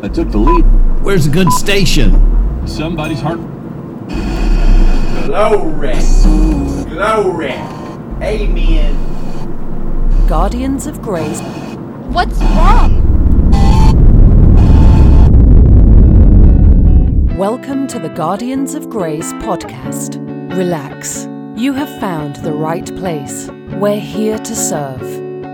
I took the lead. Where's a good station? Somebody's heart. Glory. Glory. Amen. Guardians of Grace. What's wrong? Welcome to the Guardians of Grace podcast. Relax. You have found the right place. We're here to serve.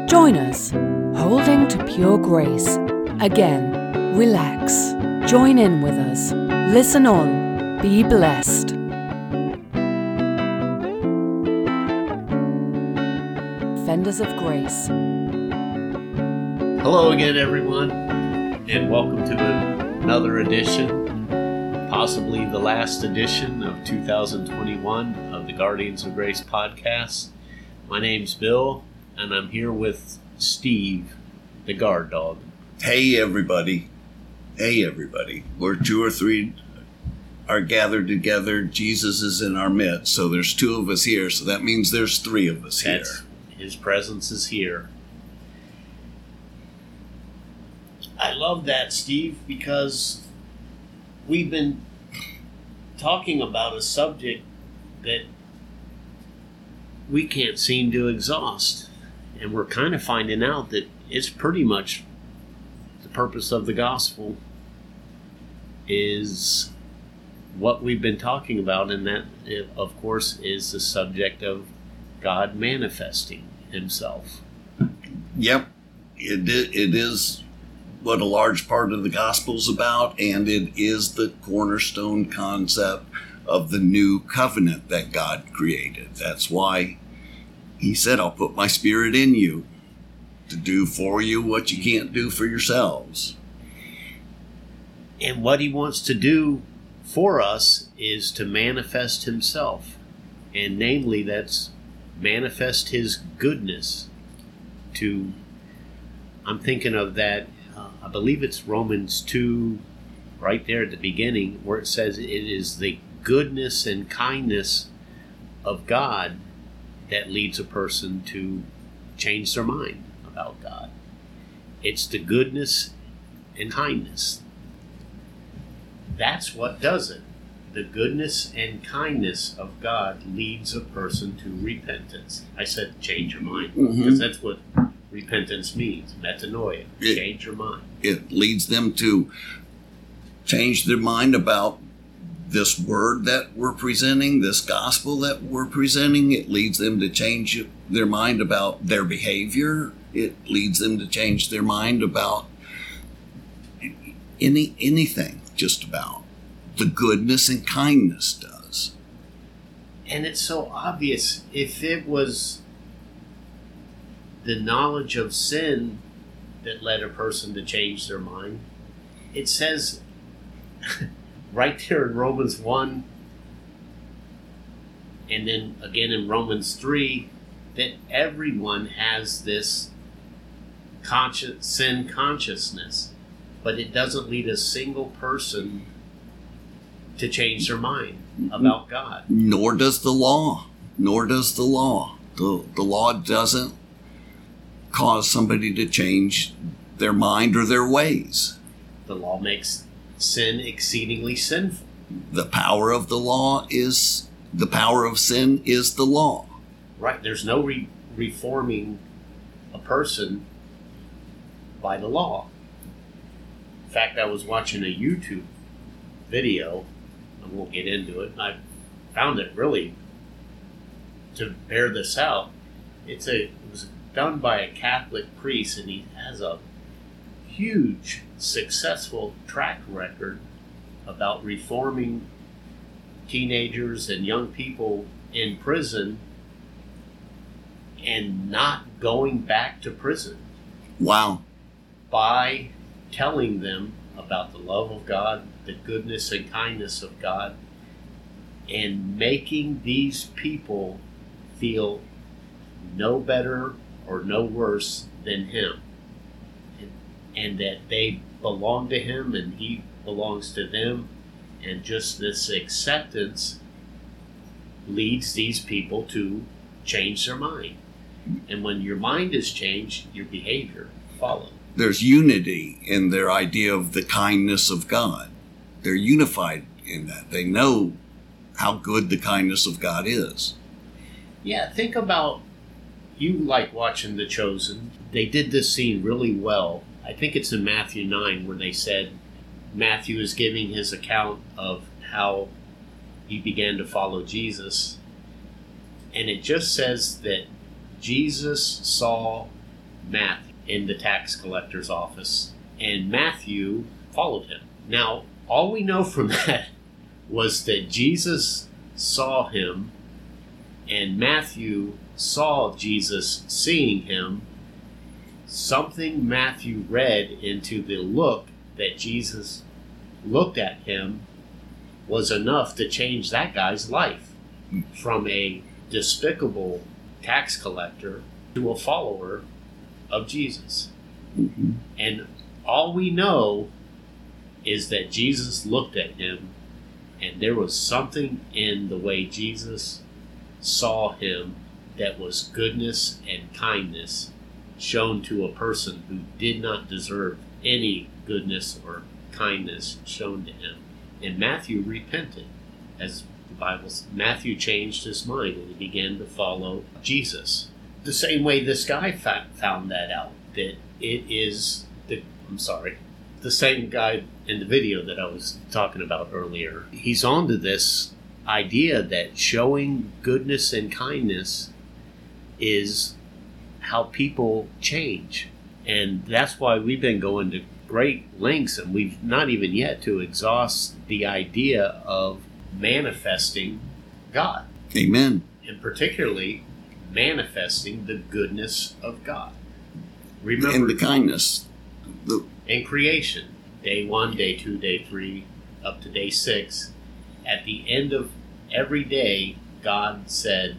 Join us, holding to pure grace. Again, relax. Join in with us. Listen on. Be blessed. Fenders of Grace. Hello again, everyone, and welcome to another edition, possibly the last edition of 2021 of the Guardians of Grace podcast. My name's Bill, and I'm here with Steve, the guard dog. Hey, everybody. Hey, everybody. Where two or three are gathered together, Jesus is in our midst. So there's two of us here. So that means there's three of us here. His presence is here. I love that, Steve, because we've been talking about a subject that we can't seem to exhaust. And we're kind of finding out that it's pretty much the purpose of the gospel is what we've been talking about, and that, eh, of course, is the subject of God manifesting Himself. Yep. It, it is what a large part of the gospel's about, and it is the cornerstone concept of the new covenant that God created. That's why He said, I'll put my spirit in you to do for you what you can't do for yourselves. And what He wants to do for us is to manifest Himself, and namely, that's manifest His goodness. To, I'm thinking of that. Uh, I believe it's Romans two, right there at the beginning, where it says it is the goodness and kindness of God that leads a person to change their mind about God. It's the goodness and kindness. That's what does it. The goodness and kindness of God leads a person to repentance. I said change your mind Mhm. because that's what repentance means. Metanoia. Yeah. Change your mind. it leads them to change their mind about this word that we're presenting, this gospel that we're presenting. It leads them to change their mind about their behavior. It leads them to change their mind about any anything, just about. The goodness and kindness does. And it's so obvious. If it was the knowledge of sin that led a person to change their mind, it says right there in Romans 1 and then again in Romans 3 that everyone has this conscious sin consciousness, but it doesn't lead a single person to change their mind about God. Nor does the law. Nor does the law. The, the law doesn't cause somebody to change their mind or their ways. The law makes sin exceedingly sinful. The power of the law is the power of sin is the law. Right? There's no re- reforming a person by the law. In fact, I was watching a YouTube video. I won't get into it. I found it really to bear this out. It's a it was done by a Catholic priest, and he has a huge successful track record about reforming teenagers and young people in prison and not going back to prison Wow. by telling them about the love of God, the goodness and kindness of God, and making these people feel no better or no worse than Him. And, and that they belong to Him and He belongs to them. And just this acceptance leads these people to change their mind. And when your mind is changed, your behavior follows. There's unity in their idea of the kindness of God. They're unified in that. They know how good the kindness of God is. Yeah, think about you like watching The Chosen. They did this scene really well. I think it's in Matthew 9 where they said Matthew is giving his account of how he began to follow Jesus. And it just says that Jesus saw Matthew in the tax collector's office, and Matthew followed him. Now, all we know from that was that Jesus saw him, and Matthew saw Jesus seeing him. Something Matthew read into the look that Jesus looked at him was enough to change that guy's life from a despicable tax collector to a follower of Jesus. Mm-hmm. And all we know is that Jesus looked at him and there was something in the way Jesus saw him that was goodness and kindness shown to a person who did not deserve any goodness or kindness shown to him. And Matthew repented, as the Bible says. Matthew changed his mind and he began to follow Jesus. The same way this guy fa- found that out, that it is the, I'm sorry, the same guy in the video that I was talking about earlier. He's on to this idea that showing goodness and kindness is how people change. And that's why we've been going to great lengths and we've not even yet to exhaust the idea of manifesting God. Amen. And particularly manifesting the goodness of God. Remember And the kindness. The, in creation, day one, day two, day three, up to day six, at the end of every day, God said,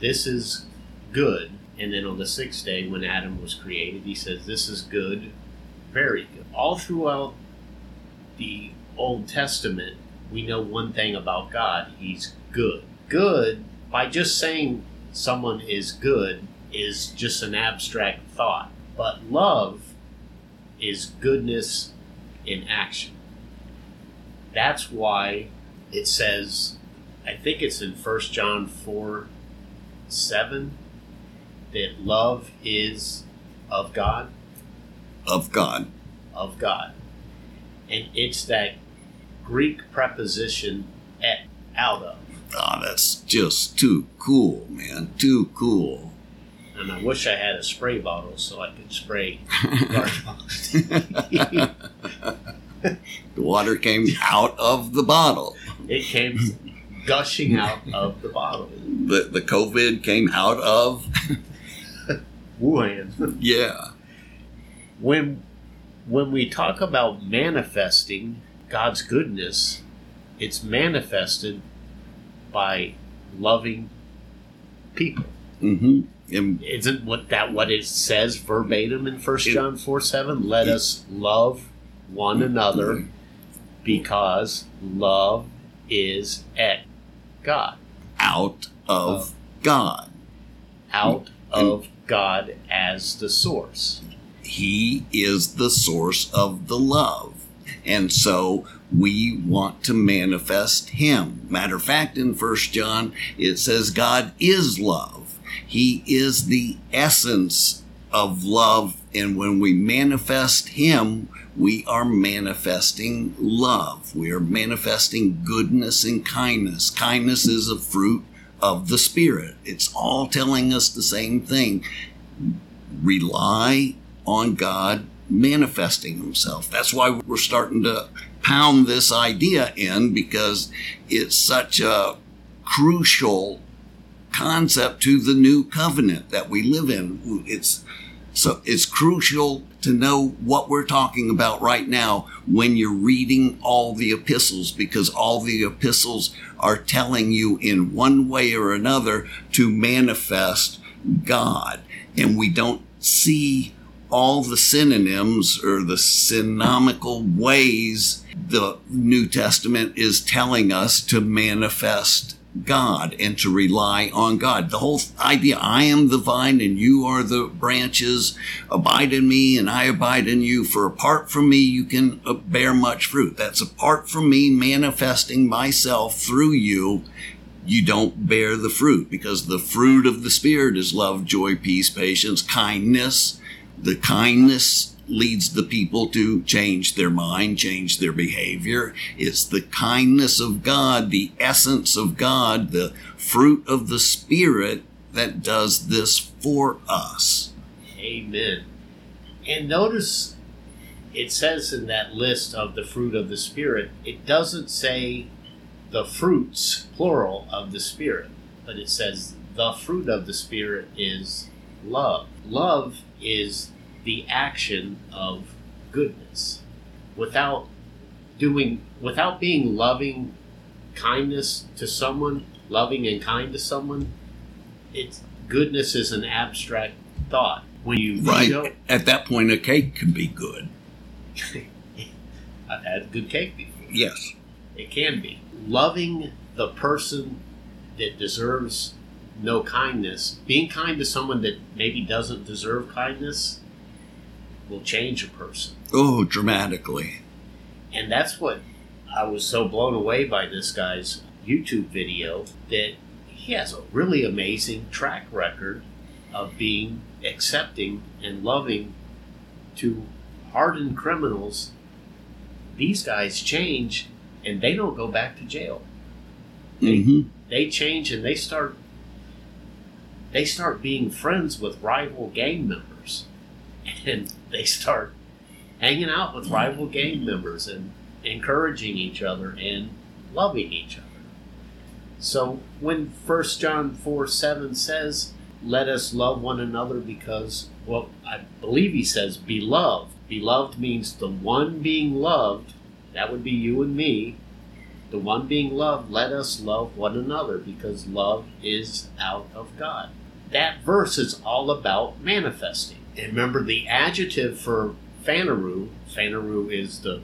This is good. And then on the sixth day, when Adam was created, he says, This is good, very good. All throughout the Old Testament, we know one thing about God He's good. Good, by just saying someone is good, is just an abstract thought. But love is goodness in action. That's why it says, I think it's in 1 John 4 7, that love is of God, of God. of God. And it's that Greek preposition ek, out of. Ah, that's just too cool, man. Too cool. And I wish I had a spray bottle so I could spray. The water came out of the bottle. it came gushing out of the bottle. The the COVID came out of Wuhan. yeah. when when we talk about manifesting God's goodness, it's manifested by loving people. Mm-hmm. And Isn't what that what it says verbatim in First John four seven? Let us love one another because love is at God, out of God. out of God as the source. He is the source of the love. And so we want to manifest him. Matter of fact, in First John, it says God is love. He is the essence of love. And when we manifest him, we are manifesting love. We are manifesting goodness and kindness. Kindness is a fruit of the Spirit. It's all telling us the same thing rely on God manifesting himself. That's why we're starting to pound this idea in because it's such a crucial concept to the new covenant that we live in. It's so it's crucial to know what we're talking about right now when you're reading all the epistles because all the epistles are telling you in one way or another to manifest God. And we don't see all the synonyms or the synonymical ways the New Testament is telling us to manifest God and to rely on God. The whole idea, I am the vine and you are the branches, abide in me and I abide in you. For apart from me, you can uh, bear much fruit. That's apart from me manifesting myself through you. You don't bear the fruit because the fruit of the Spirit is love, joy, peace, patience, kindness. The kindness leads the people to change their mind, change their behavior. It's the kindness of God, the essence of God, the fruit of the Spirit that does this for us. Amen. And notice it says in that list of the fruit of the Spirit, it doesn't say the fruits, plural, of the Spirit, but it says the fruit of the Spirit is love. Love is the action of goodness without doing without being loving kindness to someone loving and kind to someone it's goodness is an abstract thought when you Right. show At that point, a cake can be good. i've had good cake before Yes. it can be loving the person that deserves no kindness being kind to someone that maybe doesn't deserve kindness will change a person Oh, dramatically. And that's what I was so blown away by this guy's YouTube video that he has a really amazing track record of being accepting and loving to hardened criminals. These guys change and they don't go back to jail. They, hmm they change and they start they start being friends with rival gang members and they start hanging out with rival gang members and encouraging each other and loving each other so when 1 john 4 7 says let us love one another because well i believe he says beloved beloved means the one being loved that would be you and me the one being loved, let us love one another because love is out of God. That verse is all about manifesting. And remember the adjective for Phaneroo, Phaneroo is the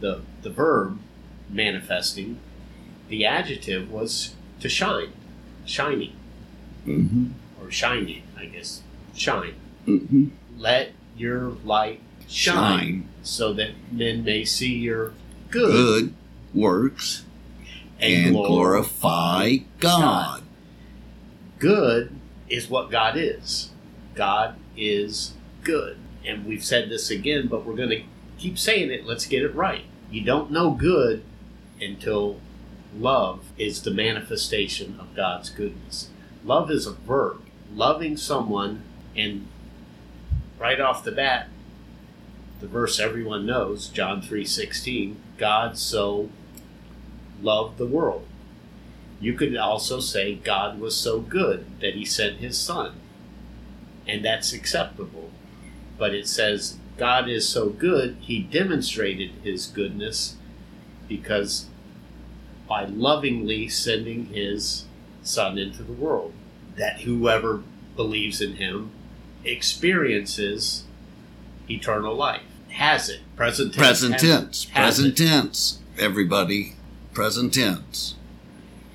the the verb manifesting. The adjective was to shine, shining, hmm or shining, I guess. Shine. hmm Let your light shine, Shine. so that men may see your good, Good works and, glorify God. good is what God is. God is good. And we've said this again, but we're going to keep saying it. Let's get it right. You don't know good until love is the manifestation of God's goodness. Love is a verb. Loving someone, and right off the bat, the verse everyone knows, John 3:16, God so loved the world. You could also say God was so good that he sent his son. And that's acceptable. But it says God is so good, he demonstrated his goodness because by lovingly sending his son into the world, that whoever believes in him experiences eternal life, has it. Present tense. Present tense. Present it. tense. Everybody, present tense.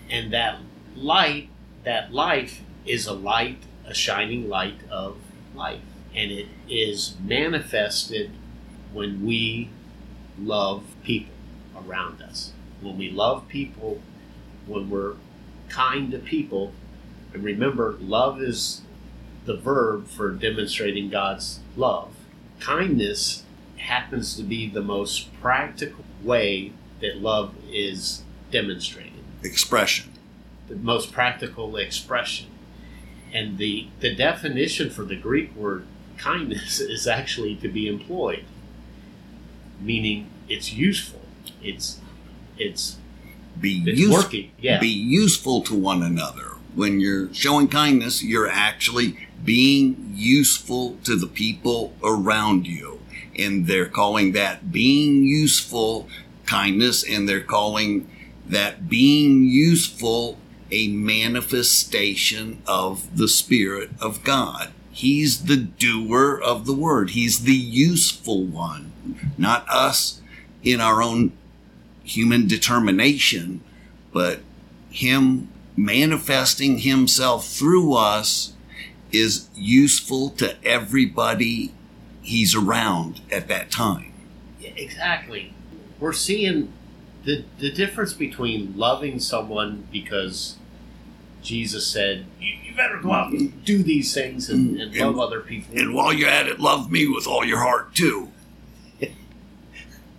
and that light that life is a light a shining light of life. And it is manifested when we love people around us. When we love people when we're kind to people. And remember love is the verb for demonstrating god's love. Kindness happens to be the most practical way that love is demonstrated. Expression. the most practical expression. And the, the definition for the Greek word kindness is actually to be employed, meaning it's useful. It's it's Be it's useful. working. Yeah. Be useful to one another. When you're showing kindness, you're actually being useful to the people around you. And they're calling that being useful kindness, and they're calling that being useful a manifestation of the Spirit of God. He's the doer of the word. He's the useful one, not us in our own human determination, but Him manifesting Himself through us is useful to everybody He's around at that time. Yeah, exactly. We're seeing the the difference between loving someone because Jesus said you, you better go out and do these things and, mm. and love other people. And while you're at it, love me with all your heart, too.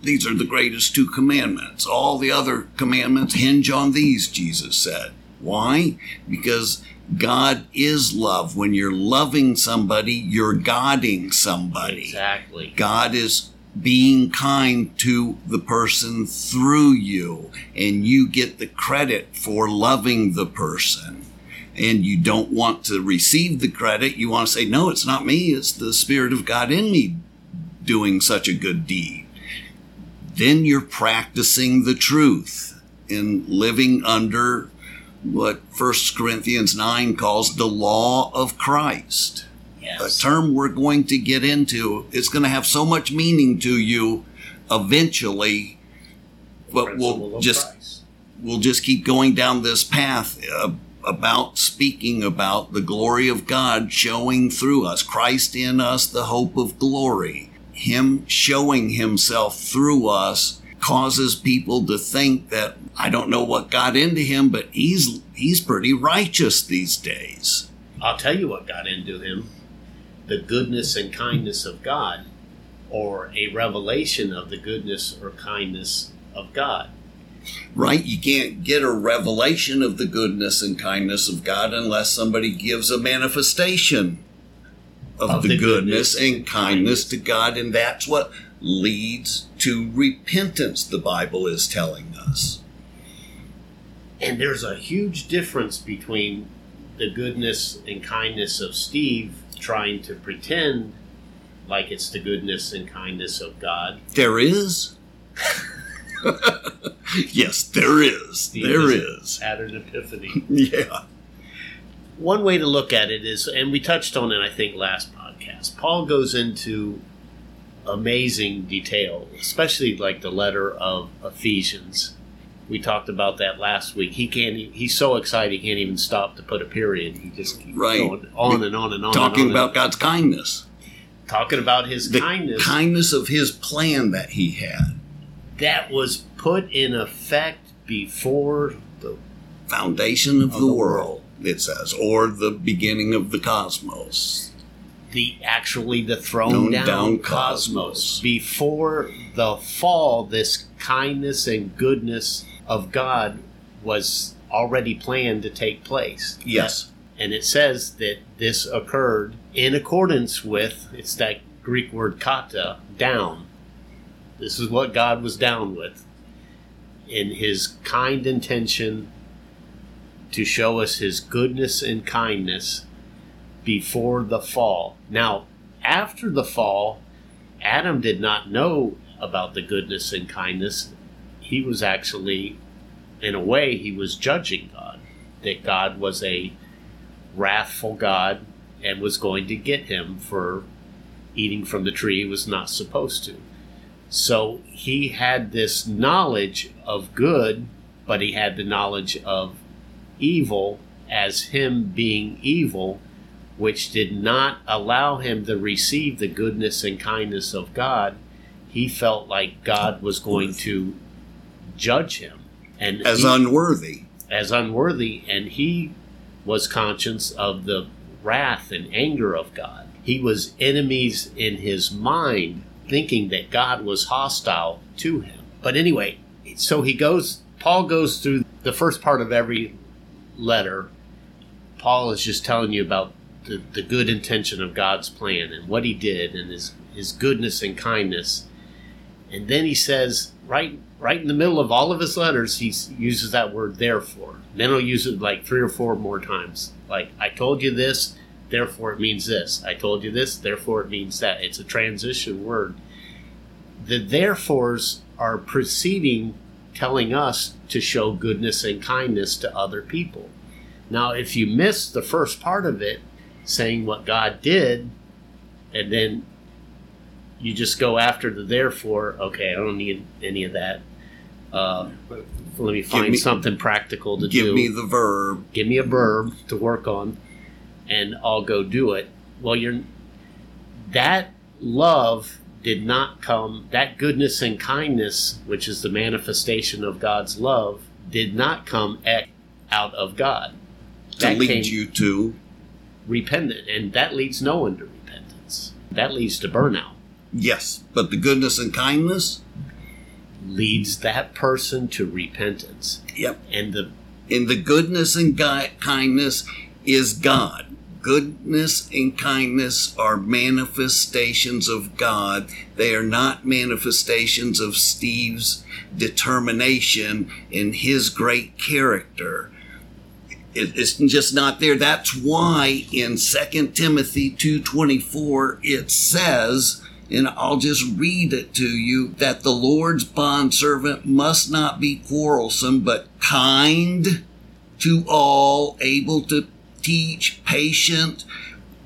These are the greatest two commandments. All the other commandments hinge on these, Jesus said. Why? Because God is love. When you're loving somebody, you're godding somebody. Exactly. God is being kind to the person through you, and you get the credit for loving the person. And you don't want to receive the credit. You want to say, No, it's not me, it's the Spirit of God in me doing such a good deed. Then you're practicing the truth in living under what 1 Corinthians 9 calls the law of Christ a Yes. term we're going to get into. It's going to have so much meaning to you eventually, but we'll just Christ. we'll just keep going down this path uh, about speaking about the glory of God showing through us, Christ in us, the hope of glory. Him showing himself through us causes people to think that I don't know what got into him, but he's he's pretty righteous these days. I'll tell you what got into him the goodness and kindness of God, or a revelation of the goodness or kindness of God. right? You can't get a revelation of the goodness and kindness of God unless somebody gives a manifestation of, Of the, the goodness, goodness and and kindness to God, and that's what leads to repentance, the Bible is telling us. And there's a huge difference between the goodness and kindness of Steve trying to pretend like it's the goodness and kindness of God. There is. yes, there is. Steve there is. Had an epiphany. Yeah. One way to look at it is, and we touched on it, I think, last podcast. Paul goes into amazing detail, especially like the letter of Ephesians. We talked about that last week. He can't. He's so excited he can't even stop to put a period. He just keeps Right. going on and on and on. Talking and on about God's kindness. talking about his The kindness kindness of his plan that he had. that was put in effect before the foundation of, Of the, the world, it says, or the beginning of the cosmos. the actually the thrown Thrown down, down cosmos. cosmos. before the fall this kindness and goodness of god was already planned to take place Yes. and it says that this occurred in accordance with it's that greek word kata down this is what god was down with in his kind intention to show us his goodness and kindness before the fall. Now, after the fall, Adam did not know about the goodness and kindness. He was actually, in a way, he was judging God. That God was a wrathful God and was going to get him for eating from the tree he was not supposed to. So he had this knowledge of good, but he had the knowledge of evil as him being evil, which did not allow him to receive the goodness and kindness of God. He felt like God was going to judge him and As he- unworthy. as unworthy, and he was conscious of the wrath and anger of God. He was enemies in his mind, thinking that God was hostile to him. But anyway, so he goes, Paul goes through the first part of every letter. Paul is just telling you about the, the good intention of God's plan and what he did and his, his goodness and kindness. And then he says, right right in the middle of all of his letters, he uses that word therefore. Then he'll use it like three or four more times. Like, I told you this, therefore it means this. I told you this, therefore it means that. It's a transition word. The therefores are preceding telling us to show goodness and kindness to other people. Now, if you miss the first part of it, saying what God did, and then you just go after the therefore, okay, I don't need any of that. Uh, let me find me- something practical to Give do. Give me the verb. give me a verb to work on and I'll go do it. Well, you're that love did not come that goodness and kindness, which is the manifestation of God's love, did not come at, out of God. To That lead you to repentant, and that leads no one to repentance. That leads to burnout. Yes, but the goodness and kindness. Leads that person to repentance. Yep. And the And the goodness and kindness is God. Goodness and kindness are manifestations of God. They are not manifestations of Steve's determination in his great character. It- It's just not there. That's why in 2 Timothy 2.24 it says, and I'll just read it to you, that the Lord's bondservant must not be quarrelsome, but kind to all, able to teach, patient,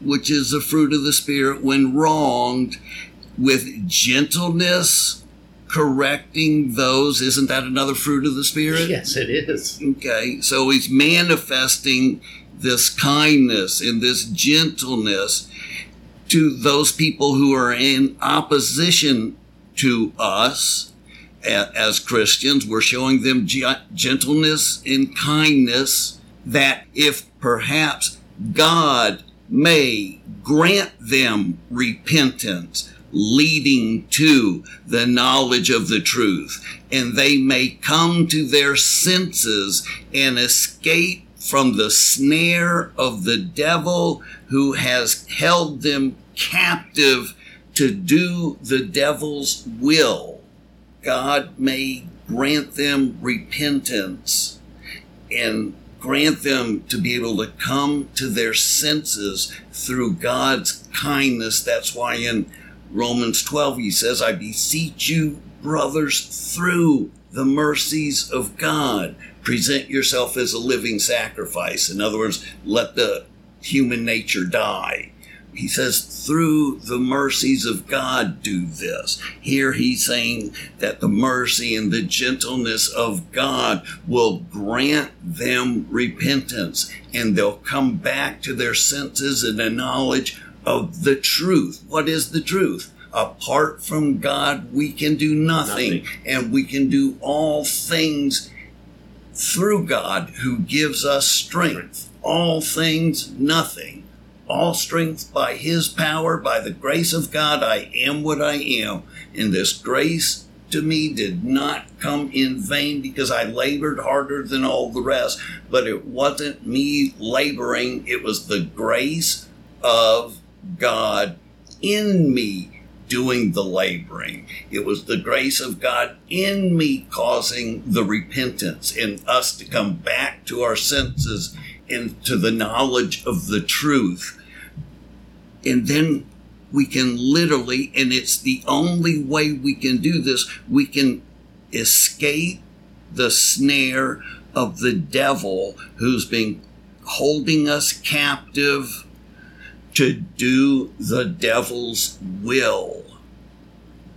which is the fruit of the Spirit when wronged, with gentleness, correcting those. Isn't that another fruit of the Spirit? yes, it is. Okay, so he's manifesting this kindness and this gentleness to those people who are in opposition to us as Christians. We're showing them gentleness and kindness that if perhaps God may grant them repentance, leading to the knowledge of the truth, and they may come to their senses and escape from the snare of the devil who has held them captive to do the devil's will. God may grant them repentance and grant them to be able to come to their senses through God's kindness. That's why in Romans 12 he says, I beseech you, brothers, through the mercies of God, present yourself as a living sacrifice. In other words, let the human nature die. He says, through the mercies of God, do this. Here he's saying that the mercy and the gentleness of God will grant them repentance and they'll come back to their senses and the knowledge of the truth. What is the truth? Apart from God, we can do nothing, Nothing. and we can do all things through God who gives us strength. All things, nothing. All strength by His power, by the grace of God, I am what I am. And this grace to me did not come in vain because I labored harder than all the rest. But it wasn't me laboring, it was the grace of God in me doing the laboring. It was the grace of God in me causing the repentance and us to come back to our senses and to the knowledge of the truth. And then we can literally, and it's the only way we can do this, we can escape the snare of the devil who's been holding us captive to do the devil's will.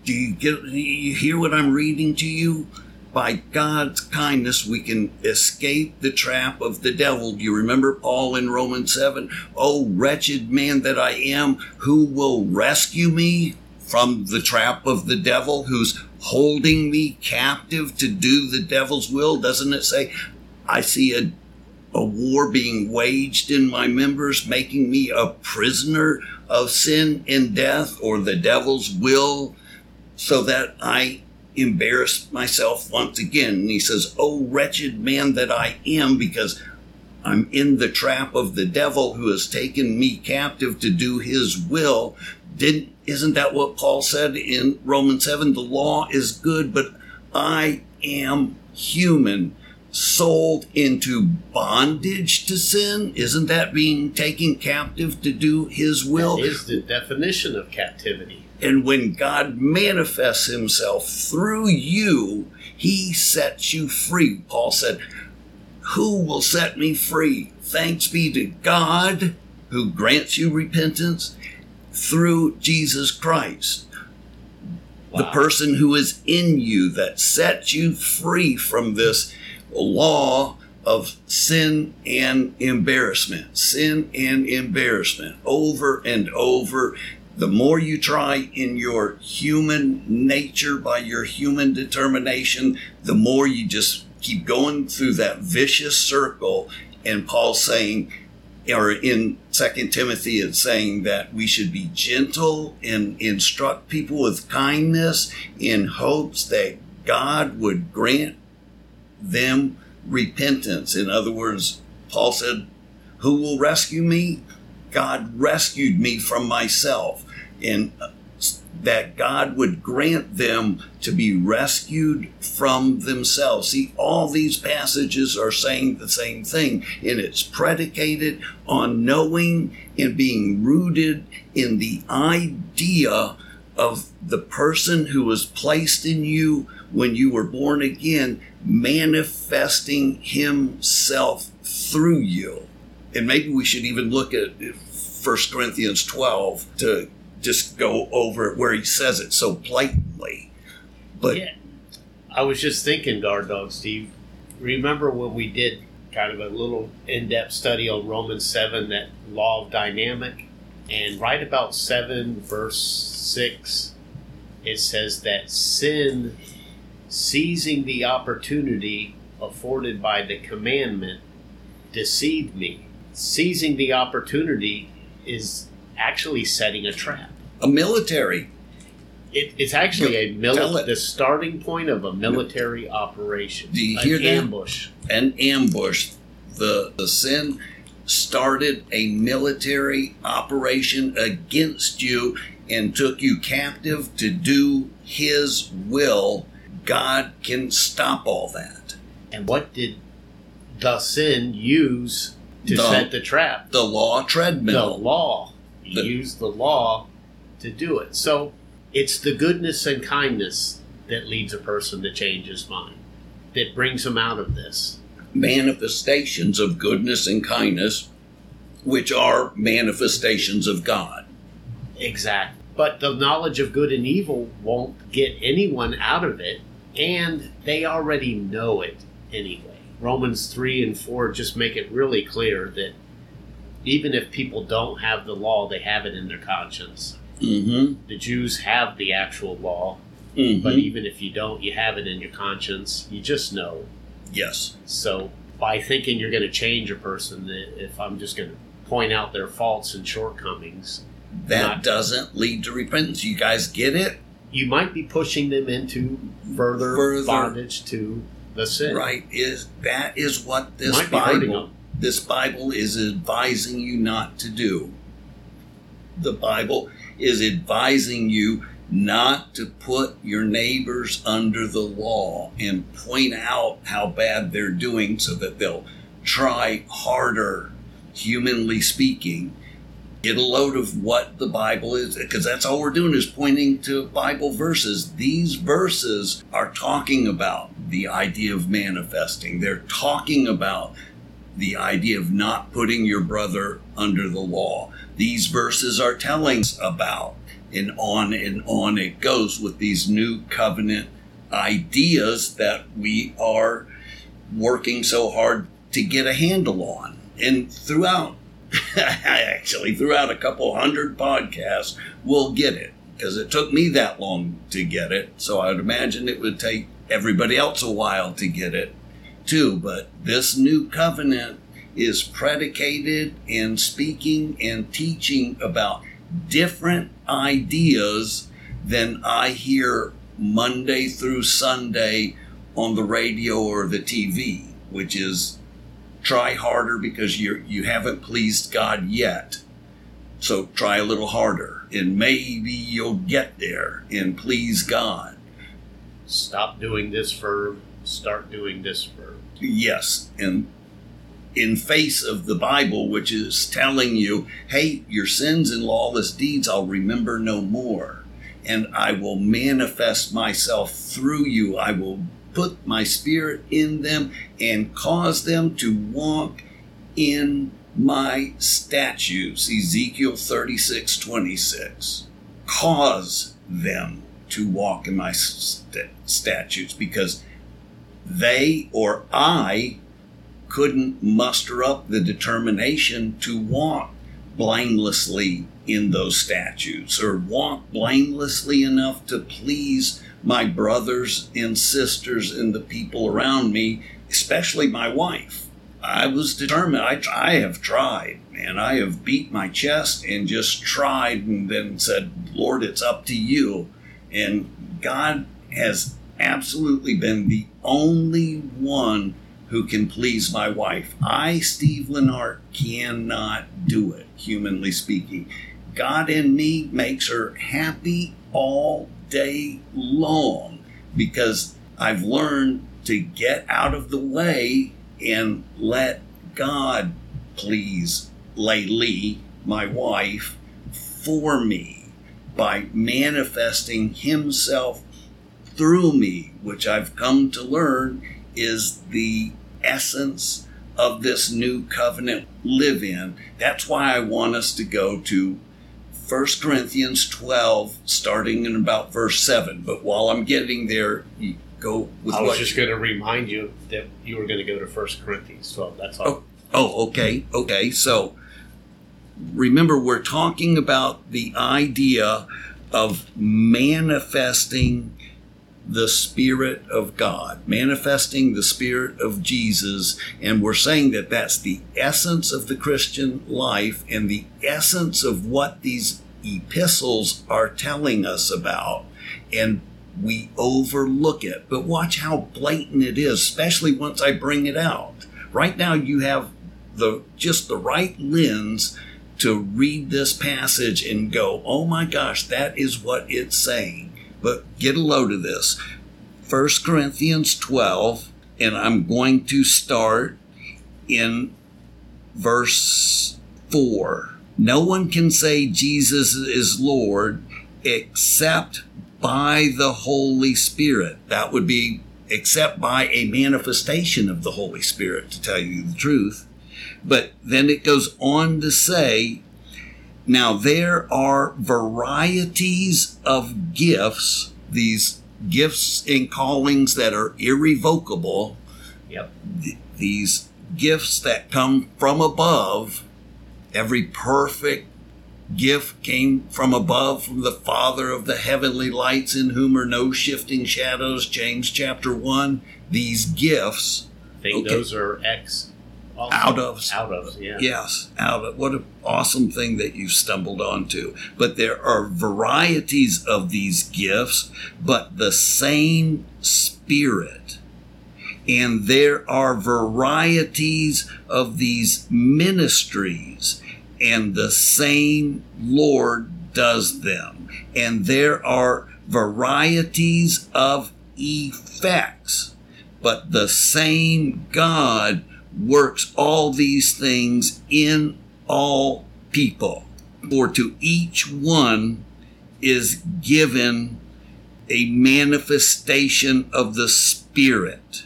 Do you get you hear what I'm reading to you? By God's kindness, we can escape the trap of the devil. Do you remember Paul in Romans 7? Oh, wretched man that I am, who will rescue me from the trap of the devil who's holding me captive to do the devil's will? Doesn't it say, I see a a war being waged in my members, making me a prisoner of sin and death or the devil's will, so that I embarrass myself once again. And he says, Oh, wretched man that I am, because I'm in the trap of the devil who has taken me captive to do his will. Didn't, isn't that what Paul said in Romans 7? The law is good, but I am human sold into bondage to sin? Isn't that being taken captive to do his will? That is the definition of captivity. And when God manifests himself through you, he sets you free. Paul said, Who will set me free? Thanks be to God who grants you repentance through Jesus Christ. the person who is in you that sets you free from this law of sin and embarrassment, sin and embarrassment over and over. The more you try in your human nature by your human determination, the more you just keep going through that vicious circle. And Paul's saying, or in Second Timothy, it's saying that we should be gentle and instruct people with kindness in hopes that God would grant them repentance. In other words, Paul said, Who will rescue me? God rescued me from myself. And that God would grant them to be rescued from themselves. See, all these passages are saying the same thing, and it's predicated on knowing and being rooted in the idea of the person who was placed in you when you were born again, manifesting himself through you. And maybe we should even look at 1 Corinthians 12 to just go over where he says it so blatantly. But yeah. I was just thinking, guard dog Steve. Remember when we did kind of a little in-depth study on Romans seven, that law of dynamic, and right about seven verse six, it says that sin, seizing the opportunity afforded by the commandment, deceived me. Seizing the opportunity is actually setting a trap. a military, It, it's actually a Tell mili- the starting point of a military operation. Do you hear that? ambush. an ambush, the, the sin started a military operation against you and took you captive to do his will. God can stop all that. And what did the sin use to The- set the trap? The law treadmill. The law. He The- used the law to do it. So it's the goodness and kindness that leads a person to change his mind, that brings him out of this. manifestations of goodness and kindness, which are manifestations of God. Exactly. But the knowledge of good and evil won't get anyone out of it, and they already know it anyway. Romans 3 and 4 just make it really clear that even if people don't have the law, they have it in their conscience. Mm-hmm. The Jews have the actual law, mm-hmm. but even if you don't, you have it in your conscience. You just know. yes. So by thinking you're going to change a person, if I'm just going to point out their faults and shortcomings, That Not- doesn't lead to repentance. You guys get it? you might be pushing them into further, Further- bondage to the sin. Right? Is that is what this Bible. This Bible is advising you not to do. The Bible is advising you not to put your neighbors under the law and point out how bad they're doing so that they'll try harder, humanly speaking. Get a load of what the Bible is, because that's all we're doing is pointing to Bible verses. These verses are talking about the idea of manifesting. They're talking about the idea of not putting your brother under the law. These verses are telling us about, and on and on it goes with these new covenant ideas that we are working so hard to get a handle on. And throughout, actually, throughout a couple hundred podcasts, we'll get it because it took me that long to get it. So I would imagine it would take everybody else a while to get it too. But this new covenant is predicated in speaking and teaching about different ideas than I hear Monday through Sunday on the radio or the TV, which is try harder because you you haven't pleased God yet. So try a little harder and maybe you'll get there and please God. Stop doing this verb, start doing this verb. Yes, and in face of the Bible, which is telling you, hey, your sins and lawless deeds I'll remember no more, and I will manifest myself through you. I will put my spirit in them and cause them to walk in my statutes. Ezekiel 36 26. Cause them to walk in my st- statutes because they or I couldn't muster up the determination to walk blamelessly in those statutes or walk blamelessly enough to please my brothers and sisters and the people around me, especially my wife. I was determined. I, I have tried, and I have beat my chest and just tried and then said, Lord, it's up to you. And God has absolutely been the only one who can please my wife. I, Steve Lenart, cannot do it, humanly speaking. God in me makes her happy all day long because I've learned to get out of the way and let God please Laylee, my wife, for me by manifesting Himself through me, which I've come to learn is the essence of this new covenant live in. That's why I want us to go to 1 Corinthians 12, starting in about verse 7. But while I'm getting there, go with I was just you- going to remind you that you were going to go to 1 Corinthians 12. That's all. Oh, oh, okay, okay. So remember, we're talking about the idea of manifesting the Spirit of God, manifesting the Spirit of Jesus. And we're saying that that's the essence of the Christian life and the essence of what these epistles are telling us about. And we overlook it. But watch how blatant it is, especially once I bring it out. Right now, you have the just the right lens to read this passage and go, "Oh my gosh, that is what it's saying." But get a load of this. 1 Corinthians 12, and I'm going to start in verse 4. No one can say Jesus is Lord except by the Holy Spirit. That would be except by a manifestation of the Holy Spirit, to tell you the truth. But then it goes on to say, now there are varieties of gifts, these gifts and callings that are irrevocable, Yep. these gifts that come from above. Every perfect gift came from above, from the Father of the heavenly lights, in whom are no shifting shadows. James chapter 1. These gifts, I think Okay. those are X. Out of. Out of, yeah. yes, out of what an awesome thing that you stumbled onto. But there are varieties of these gifts, but the same Spirit. And there are varieties of these ministries, and the same Lord does them. And there are varieties of effects, but the same God works all these things in all people. For to each one is given a manifestation of the Spirit.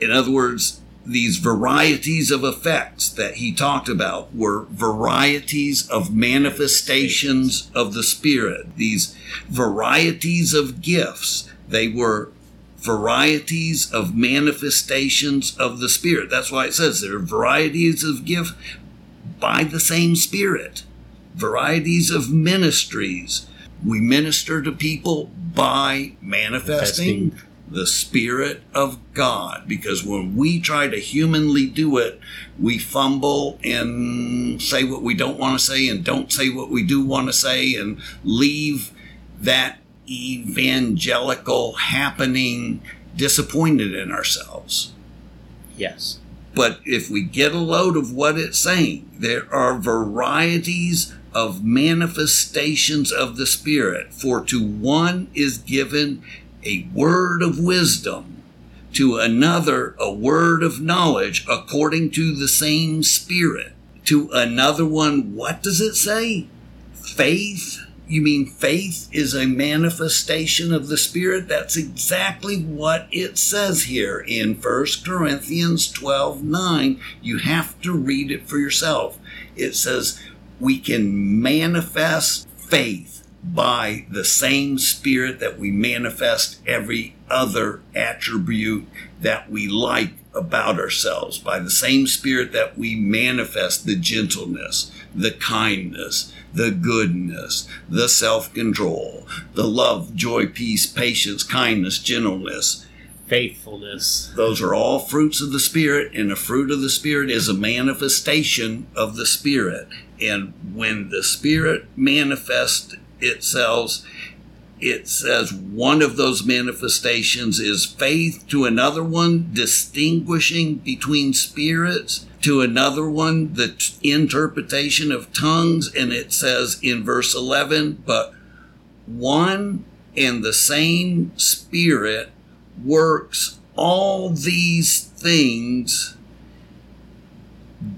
In other words, these varieties of effects that he talked about were varieties of manifestations of the Spirit. These varieties of gifts, they were varieties of manifestations of the Spirit. That's why it says there are varieties of gift by the same Spirit, varieties of ministries. We minister to people by manifesting Manifesting. the Spirit of God. Because when we try to humanly do it, we fumble and say what we don't want to say and don't say what we do want to say and leave that evangelical happening disappointed in ourselves. Yes. But if we get a load of what it's saying, there are varieties of manifestations of the Spirit. For to one is given a word of wisdom, to another a word of knowledge according to the same Spirit. To another one, what does it say? Faith. You mean faith is a manifestation of the Spirit? That's exactly what it says here in 1 Corinthians 12 9. You have to read it for yourself. It says we can manifest faith by the same Spirit that we manifest every other attribute that we like about ourselves, by the same Spirit that we manifest the gentleness, the kindness, the goodness, the self control, the love, joy, peace, patience, kindness, gentleness. Faithfulness. Those are all fruits of the Spirit, and a fruit of the Spirit is a manifestation of the Spirit. And when the Spirit manifests itself, it says one of those manifestations is faith, to another one, distinguishing between spirits, to another one, the t- interpretation of tongues. And it says in verse 11, but one and the same Spirit works all these things,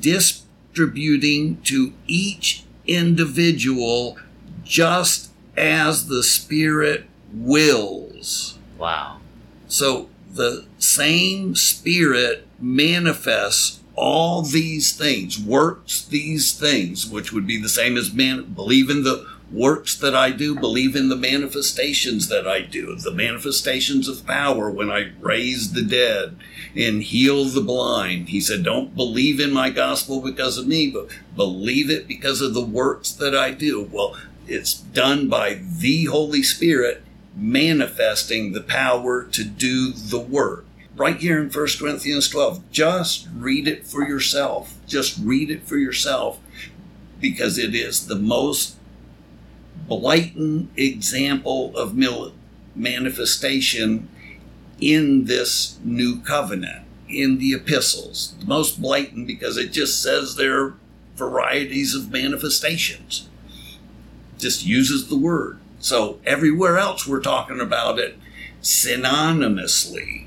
distributing to each individual just as the Spirit wills. Wow. So the same Spirit manifests all these things, works these things, which would be the same as man, believe in the works that I do, believe in the manifestations that I do, the manifestations of power when I raise the dead and heal the blind. He said, Don't believe in my gospel because of me, but believe it because of the works that I do. Well, it's done by the Holy Spirit manifesting the power to do the work. Right here in 1 Corinthians 12, just read it for yourself. Just read it for yourself because it is the most blatant example of manifestation in this new covenant, in the epistles. The most blatant because it just says there are varieties of manifestations. Just uses the word. So everywhere else we're talking about it synonymously.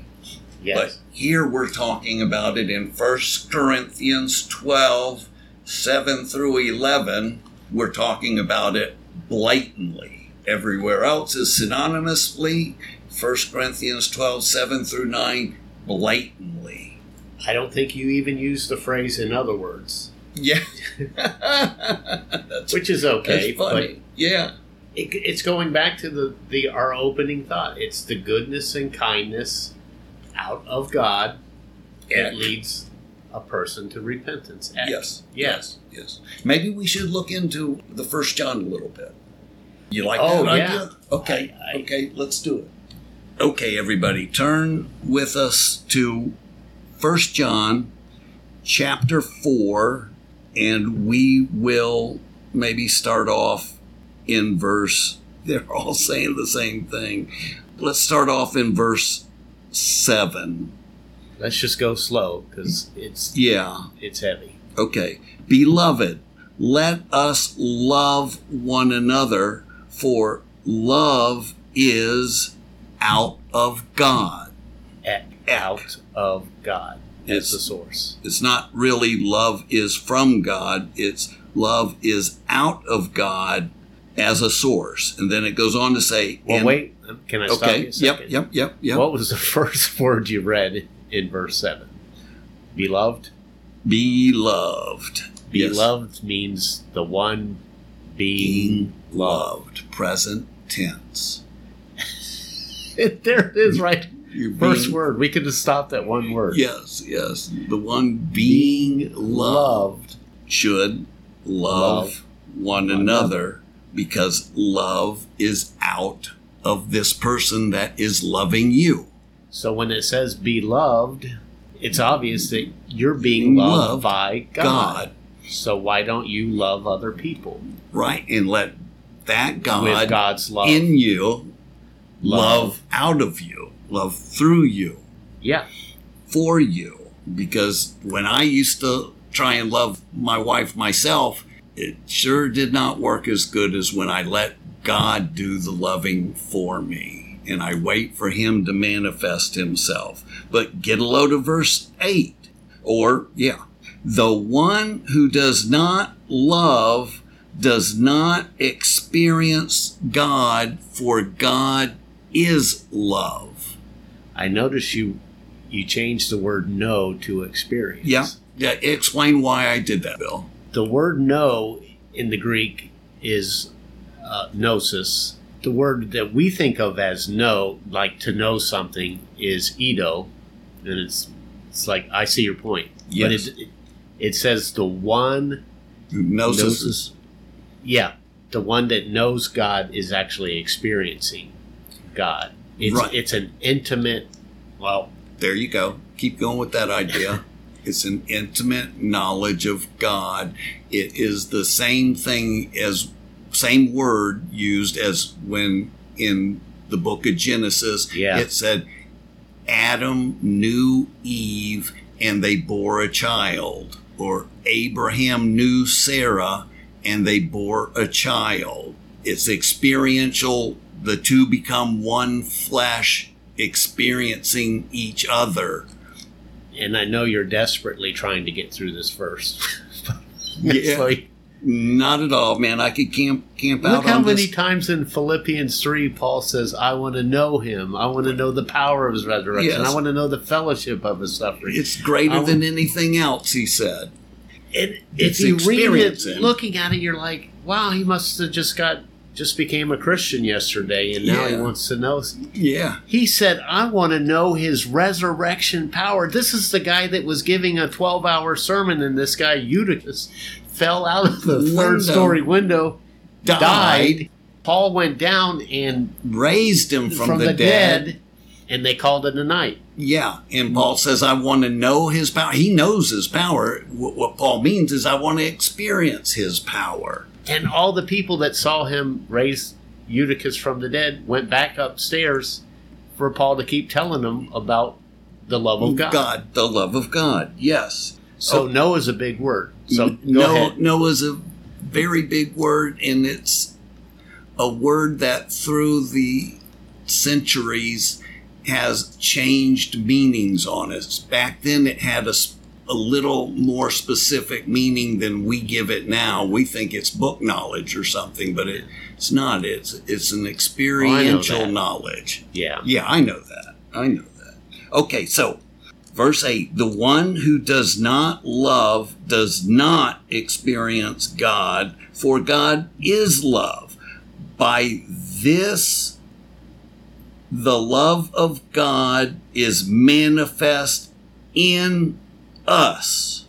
Yes. But here we're talking about it in 1 Corinthians 12, 7 through 11. We're talking about it blatantly. Everywhere else is synonymously. 1 Corinthians 12, 7 through 9, blatantly. I don't think you even use the phrase in other words, Yeah. which is okay. funny. Yeah. It, it's going back to the, the our opening thought. It's the goodness and kindness out of God that Yeah. leads a person to repentance. Act. Yes. Yes. Yes. Maybe we should look into the first John a little bit. You like Oh, that yeah. idea? Okay. I- I- okay, let's do it. Okay, everybody, turn with us to First John chapter 4 and we will maybe start off in verse they're all saying the same thing. Let's start off in verse 7. Let's just go slow because it's Yeah. it's heavy. Okay. Beloved, let us love one another, for love is out of God. At, out of God It's- the source. It's not really love is from God, it's love is out of God as a source. And then it goes on to say, Well, and- wait. Can I stop you Okay. a Yep, yep, yep, yep. What was the first word you read in verse 7? Beloved? Beloved. Yes. Beloved means the one being Being loved. Present tense. there it is, right? You're First being- word. We could have stopped at one word. Yes, yes. The one being loved should love, Love one, one another because love is out of this person that is loving you. So when it says be loved, it's obvious that you're being loved, Loved by God. God, So why don't you love other people right? And let that with God God's love? in you Love. love out of you, love through you. yeah. for you because when I used to try and love my wife myself, it sure did not work as good as when I let God do the loving for me and I wait for Him to manifest Himself. But get a load of verse 8 or, yeah, the one who does not love does not experience God, for God is love. I notice you you changed the word no to experience. Yeah. Yeah. Explain why I did that, Bill. The word no in the Greek is uh, gnosis. The word that we think of as know, like to know something, is Edo, and it's it's like I see your point. Yes. But it, it, says the one Gnosis. knows, yeah, the one that knows God is actually experiencing God. It's Right. it's an intimate. Well, There you go. Keep going with that idea. it's an intimate knowledge of God. It is the same thing as same word used as when in the book of Genesis Yeah. it said Adam knew Eve and they bore a child or Abraham knew Sarah and they bore a child. It's experiential. The two become one flesh experiencing each other. and I know you're desperately trying to get through this first. Yeah. So, Not at all, man. I could camp camp out look how many this. times in Philippians three Paul says, "I want to know Him. I want to know the power of His resurrection. Yes. I want to know the fellowship of His suffering." It's greater I than anything else, he said. And It's if you read it, looking at it, you're like, "Wow, he must have just got." Just became a Christian yesterday, and now he wants to know. Yeah. He said, I want to know his resurrection power. This is the guy that was giving a 12 hour sermon, and this guy, Eutychus, fell out of the Window. third story window, Died. died. Paul went down and Raised him from, from, the, the, dead. dead, and they called it a night. Yeah. And Paul says, I want to know his power. He knows his power. What, what Paul means is, I want to experience his power. And all the people that saw him raise Eutychus from the dead went back upstairs for Paul to keep telling them about the love of God. God, the love of God. Yes. So, oh. know is a big word. So, go no, ahead. no is a very big word, and it's a word that through the centuries has changed meanings on us. Back then, it had a, a little more specific meaning than we give it now. We think it's book knowledge or something, but it, it's not. It's it's an oh, experiential that. knowledge. Yeah. Yeah, I know that. I know that. Okay, so verse 8 the one who does not love does not experience God, for God is love. By this, the love of God is manifest in us,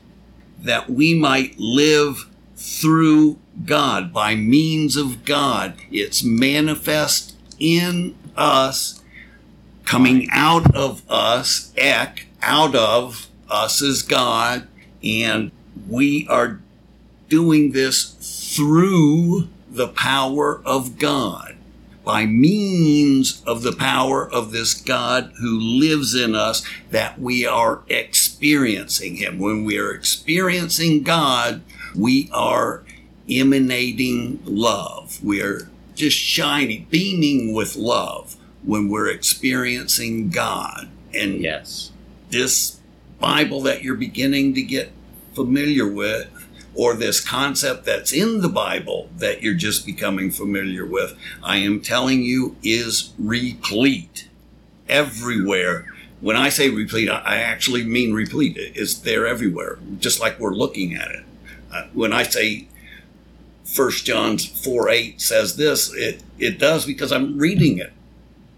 that we might live through God, by means of God. It's manifest in us coming out of us, ek, out of us is God, and we are doing this through the power of God, by means of the power of this God who lives in us, that we are experiencing Him. When we are experiencing God, we are emanating love. We are just shining, beaming with love when we're experiencing God. And Yes. this Bible that you're beginning to get familiar with, or this concept that's in the Bible that you're just becoming familiar with, I am telling you, is replete everywhere. When I say replete, I actually mean replete. It's there everywhere, just like we're looking at it. Uh, when I say First John 4 8 says this, it, it does because I'm reading it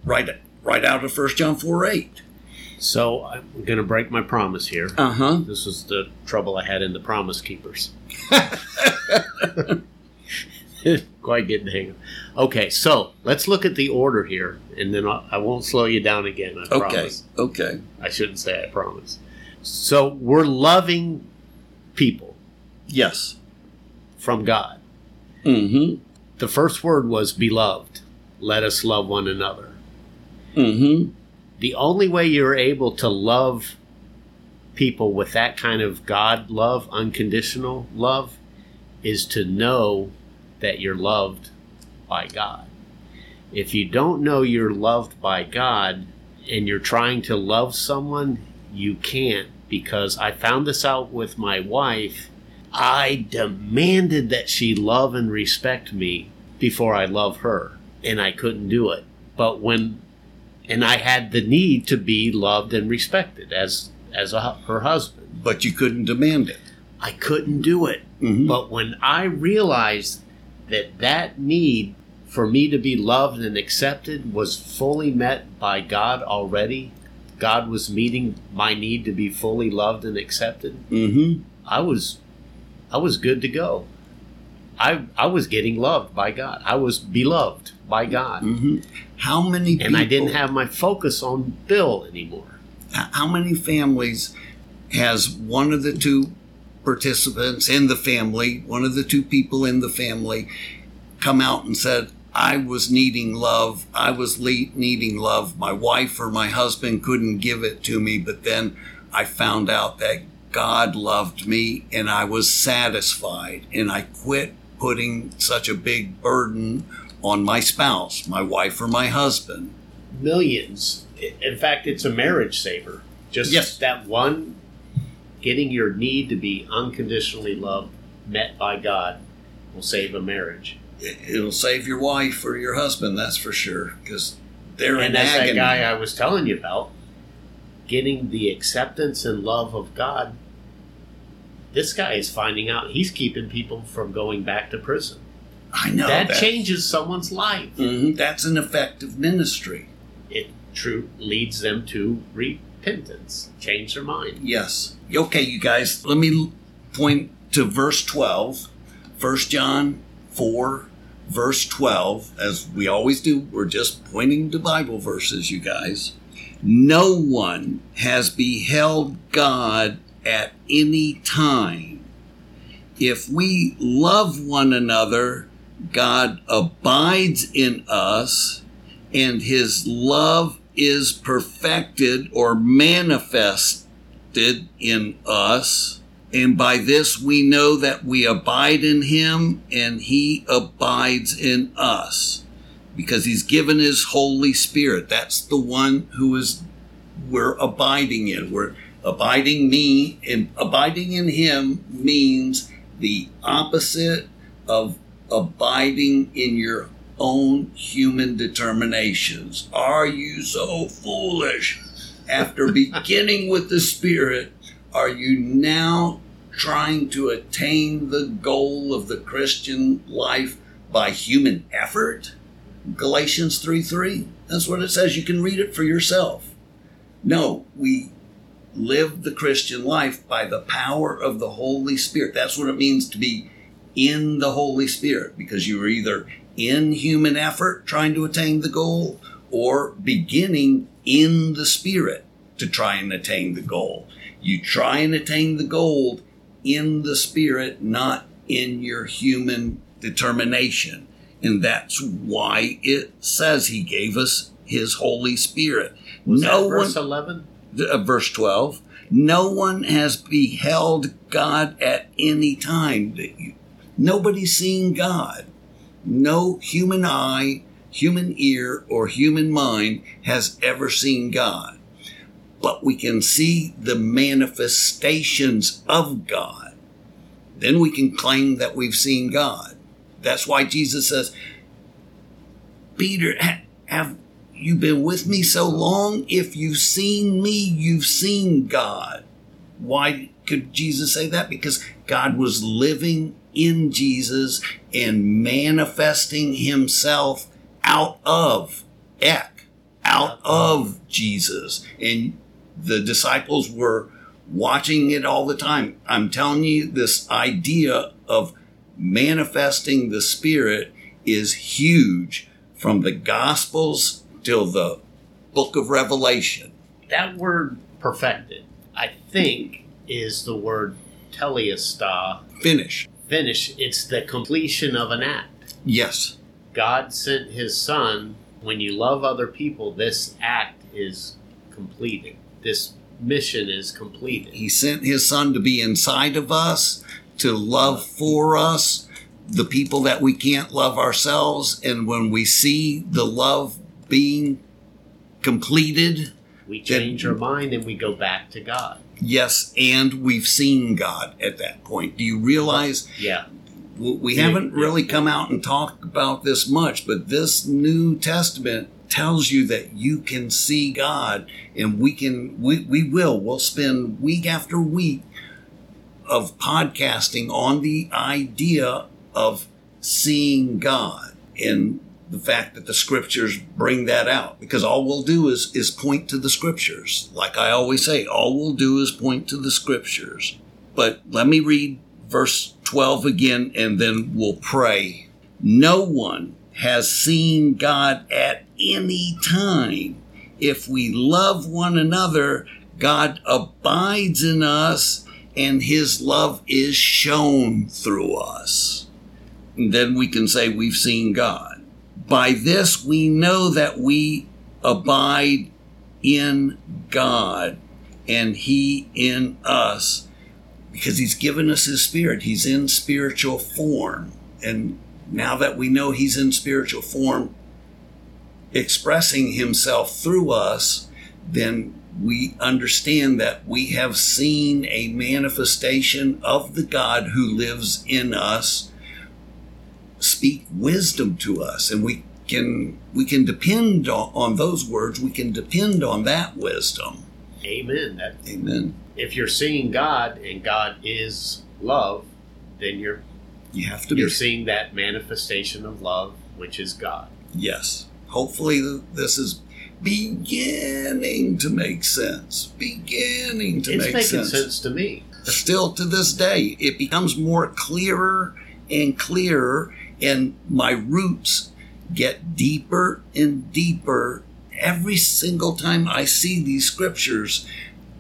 right, right out of First John 4 8. So I'm going to break my promise here. Uh huh. This was the trouble I had in the Promise Keepers. Quite getting the hang of. Okay, so let's look at the order here, and then I'll, I won't slow you down again. I Okay. promise. Okay. I shouldn't say I promise. So we're loving people Yes. from God. Mm hmm. The first word was beloved. Let us love one another. hmm. Mm hmm. the only way you're able to love people with that kind of God love, unconditional love, is to know that you're loved by God. If you don't know you're loved by God and you're trying to love someone, you can't because I found this out with my wife. I demanded that she love and respect me before I love her, and I couldn't do it. But when and I had the need to be loved and respected as as a, her husband. But you couldn't demand it. I couldn't do it. Mhm. But when I realized that that need for me to be loved and accepted was fully met by God already. God was meeting my need to be fully loved and accepted. Mm-hmm. I was I was good to go. I I was getting loved by God. I was beloved by God. Mm-hmm. How many And I didn't have my focus on Bill anymore. How many families has one of the two participants in the family, one of the two people in the family, come out and said, I was needing love. I was le- needing love. My wife or my husband couldn't give it to me, but then I found out that God loved me and I was satisfied and I quit putting such a big burden on my spouse, my wife or my husband. Millions. In fact, it's a marriage saver. Just Yes. that one getting your need to be unconditionally loved met by God will save a marriage. it- it'll save your wife or your husband, that's for sure, because they're and in as that guy I was telling you about, getting the acceptance and love of God, this guy is finding out he's keeping people from going back to prison. I know that, that. changes someone's life. Mhm, That's an effective ministry. It true leads them to repentance, change their mind. Yes. Okay, you guys, let me point to verse 12. 1 John 4, verse 12. As we always do, we're just pointing to Bible verses, you guys. No one has beheld God at any time. If we love one another, God abides in us, and his love is perfected or manifested in us. And by this we know that we abide in him and he abides in us because he's given his Holy Spirit. That's the one who is we're abiding in. We're abiding me and abiding in him means the opposite of abiding in your own human determinations. Are you so foolish? After beginning with the Spirit, are you now trying to attain the goal of the Christian life by human effort? Galatians 3 3. That's what it says. You can read it for yourself. No, we live the Christian life by the power of the Holy Spirit. That's what it means to be in the Holy Spirit because you are either in human effort trying to attain the goal or beginning in the Spirit to try and attain the goal. You try and attain the goal in the Spirit, not in your human determination. And that's why it says He gave us His Holy Spirit. Was no that verse one, 11? uh, verse 12 no one has beheld god at any time nobody's seen god no human eye human ear or human mind has ever seen god but we can see the manifestations of god then we can claim that we've seen god that's why jesus says peter have you been with me so long? If you've seen me, you've seen God. Why could Jesus say that? Because God was living in Jesus and manifesting himself out of Ek, out of Jesus. And the disciples were watching it all the time. I'm telling you, this idea of manifesting the Spirit is huge from the Gospels till the book of Revelation. That word perfected, I think, is the word teleasta. Finish. Finish. It's the completion of an act. Yes. God sent his son. When you love other people, this act is completed. This mission is completed. He sent his son to be inside of us, to love for us, the people that we can't love ourselves. And when we see the love being completed, We change our mind and we go back to God. Yes, and we've seen God at that point. Do you realize Yeah. we haven't really come out and talked about this much, but this New Testament tells you that you can see God and we can, we, we will, we'll spend week after week of podcasting on the idea of seeing God. And the fact that the scriptures bring that out. Because all we'll do is is point to the scriptures. Like i always say all we'll do is point to the scriptures. But let me read verse 12 again and then we'll pray. No one has seen god at any time. If we love one another god abides in us and his love is shown through us. And then we can say we've seen god by this we know that we abide in God and He in us because He's given us His Spirit. He's in spiritual form. And now that we know He's in spiritual form, expressing Himself through us, then we understand that we have seen a manifestation of the God who lives in us speak wisdom to us and we can we can depend on, on those words we can depend on that wisdom Amen. That amen if you're seeing God and God is love, then you're you have to you're seeing that manifestation of love, which is God. yes hopefully this is beginning to make sense beginning to it's make making sense. sense to me. still to this day it becomes more clearer and clearer and my roots get deeper and deeper every single time i see these scriptures.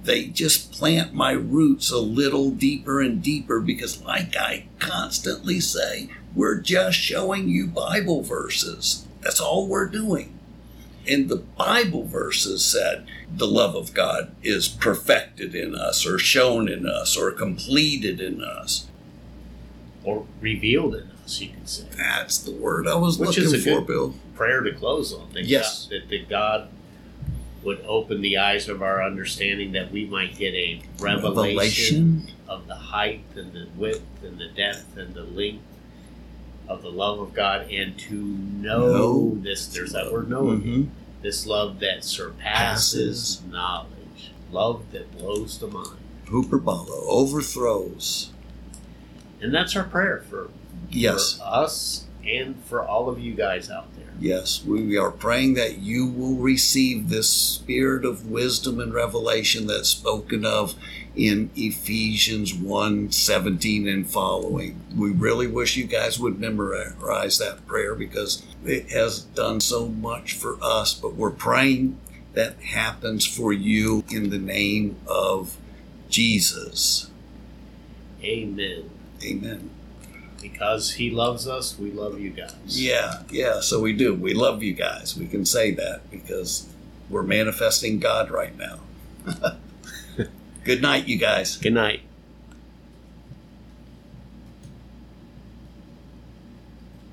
They just plant my roots a little deeper and deeper because like i constantly say we're just showing you bible verses. That's all we're doing. And the Bible verses said the love of God is perfected in us, or shown in us, or completed in us. Or revealed in us, you could say. That's the word I was Which looking is a for, good- Bill. Prayer to close on. That Yes. God, that, that God would open the eyes of our understanding that we might get a revelation, of the height and the width and the depth and the length of the love of God and to know Know. this there's that word know again. Mhm. this love that surpasses knowledge love that blows the mind Hooper Balo overthrows. and that's our prayer for, Yes, for us and for all of you guys out there yes. We are praying that you will receive this spirit of wisdom and revelation that's spoken of in Ephesians 1 17 and following. We really wish you guys would memorize that prayer because it has done so much for us, but we're praying that happens for you in the name of Jesus. amen Amen. Because he loves us we love you guys Yeah, yeah, so we do. We love you guys. We can say that because we're manifesting God right now. Good night, you guys. good night